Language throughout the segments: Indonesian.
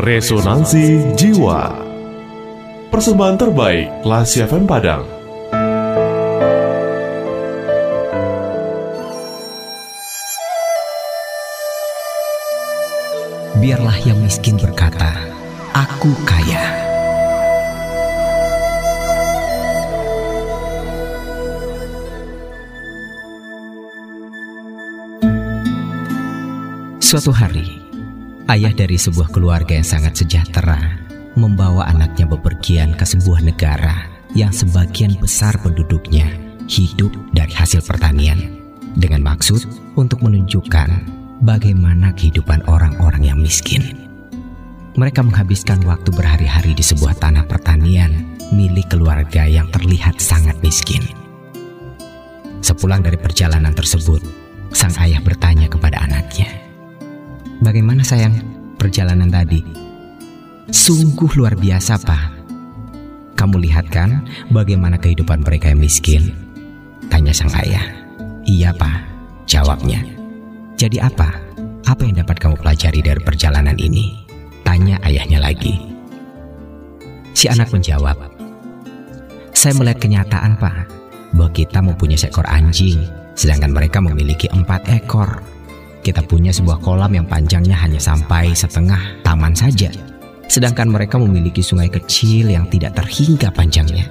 Resonansi Jiwa Persembahan terbaik Lasi FM Padang Biarlah yang miskin berkata, Aku kaya. Suatu hari, ayah dari sebuah keluarga yang sangat sejahtera membawa anaknya bepergian ke sebuah negara yang sebagian besar penduduknya hidup dari hasil pertanian dengan maksud untuk menunjukkan bagaimana kehidupan orang-orang yang miskin. Mereka menghabiskan waktu berhari-hari di sebuah tanah pertanian milik keluarga yang terlihat sangat miskin. Sepulang dari perjalanan tersebut, sang ayah bertanya kepada anaknya, Bagaimana sayang perjalanan tadi? Sungguh luar biasa, Pak. Kamu lihat kan bagaimana kehidupan mereka yang miskin? Tanya sang ayah. Iya, Pak. Jawabnya. Jadi apa? Apa yang dapat kamu pelajari dari perjalanan ini? Tanya ayahnya lagi. Si anak menjawab, Saya melihat kenyataan, Pak, bahwa kita mempunyai seekor anjing, sedangkan mereka memiliki empat ekor. Kita punya sebuah kolam yang panjangnya hanya sampai setengah taman saja. Sedangkan mereka memiliki sungai kecil yang tidak terhingga panjangnya.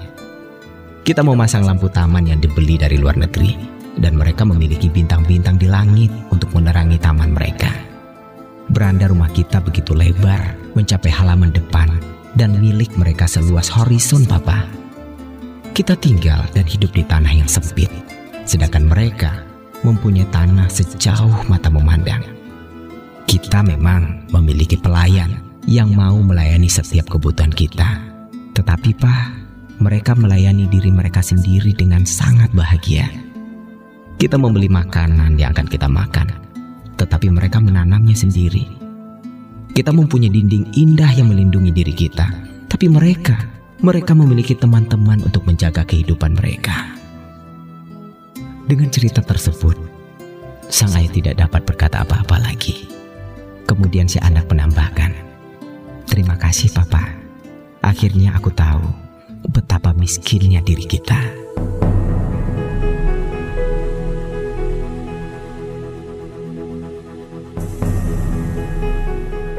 Kita memasang lampu taman yang dibeli dari luar negeri dan mereka memiliki bintang-bintang di langit untuk menerangi taman mereka. Beranda rumah kita begitu lebar, mencapai halaman depan dan milik mereka seluas horizon, Papa. Kita tinggal dan hidup di tanah yang sempit, sedangkan mereka mempunyai tanah sejauh mata memandang. Kita memang memiliki pelayan yang mau melayani setiap kebutuhan kita. Tetapi Pak, mereka melayani diri mereka sendiri dengan sangat bahagia. Kita membeli makanan yang akan kita makan, tetapi mereka menanamnya sendiri. Kita mempunyai dinding indah yang melindungi diri kita, tapi mereka, mereka memiliki teman-teman untuk menjaga kehidupan mereka. Dengan cerita tersebut, sang ayah tidak dapat berkata apa-apa lagi. Kemudian si anak menambahkan, Terima kasih papa. Akhirnya aku tahu betapa miskinnya diri kita.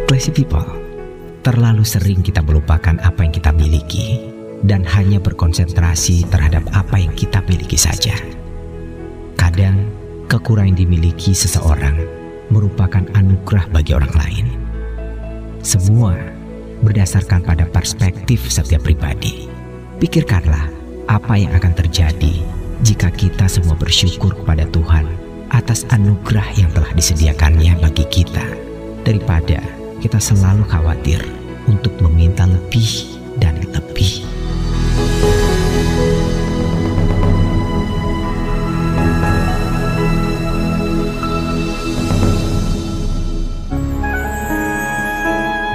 Classy people, terlalu sering kita melupakan apa yang kita miliki dan hanya berkonsentrasi terhadap apa yang kita miliki saja. Kadang, kekurangan yang dimiliki seseorang merupakan anugerah bagi orang lain. Semua berdasarkan pada perspektif setiap pribadi. Pikirkanlah apa yang akan terjadi jika kita semua bersyukur kepada Tuhan atas anugerah yang telah disediakannya bagi kita daripada kita selalu khawatir untuk meminta lebih dan lebih.